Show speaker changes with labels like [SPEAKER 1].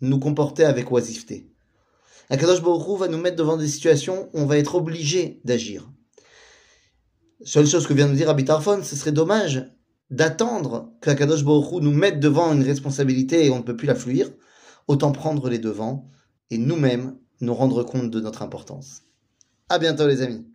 [SPEAKER 1] nous comporter avec oisiveté. Akadosh Baruch va nous mettre devant des situations où on va être obligé d'agir. Seule chose que vient de nous dire Abitarfon, ce serait dommage d'attendre qu'Akadosh Baruch nous mette devant une responsabilité et on ne peut plus la fuir. Autant prendre les devants et nous-mêmes nous rendre compte de notre importance. À bientôt les amis.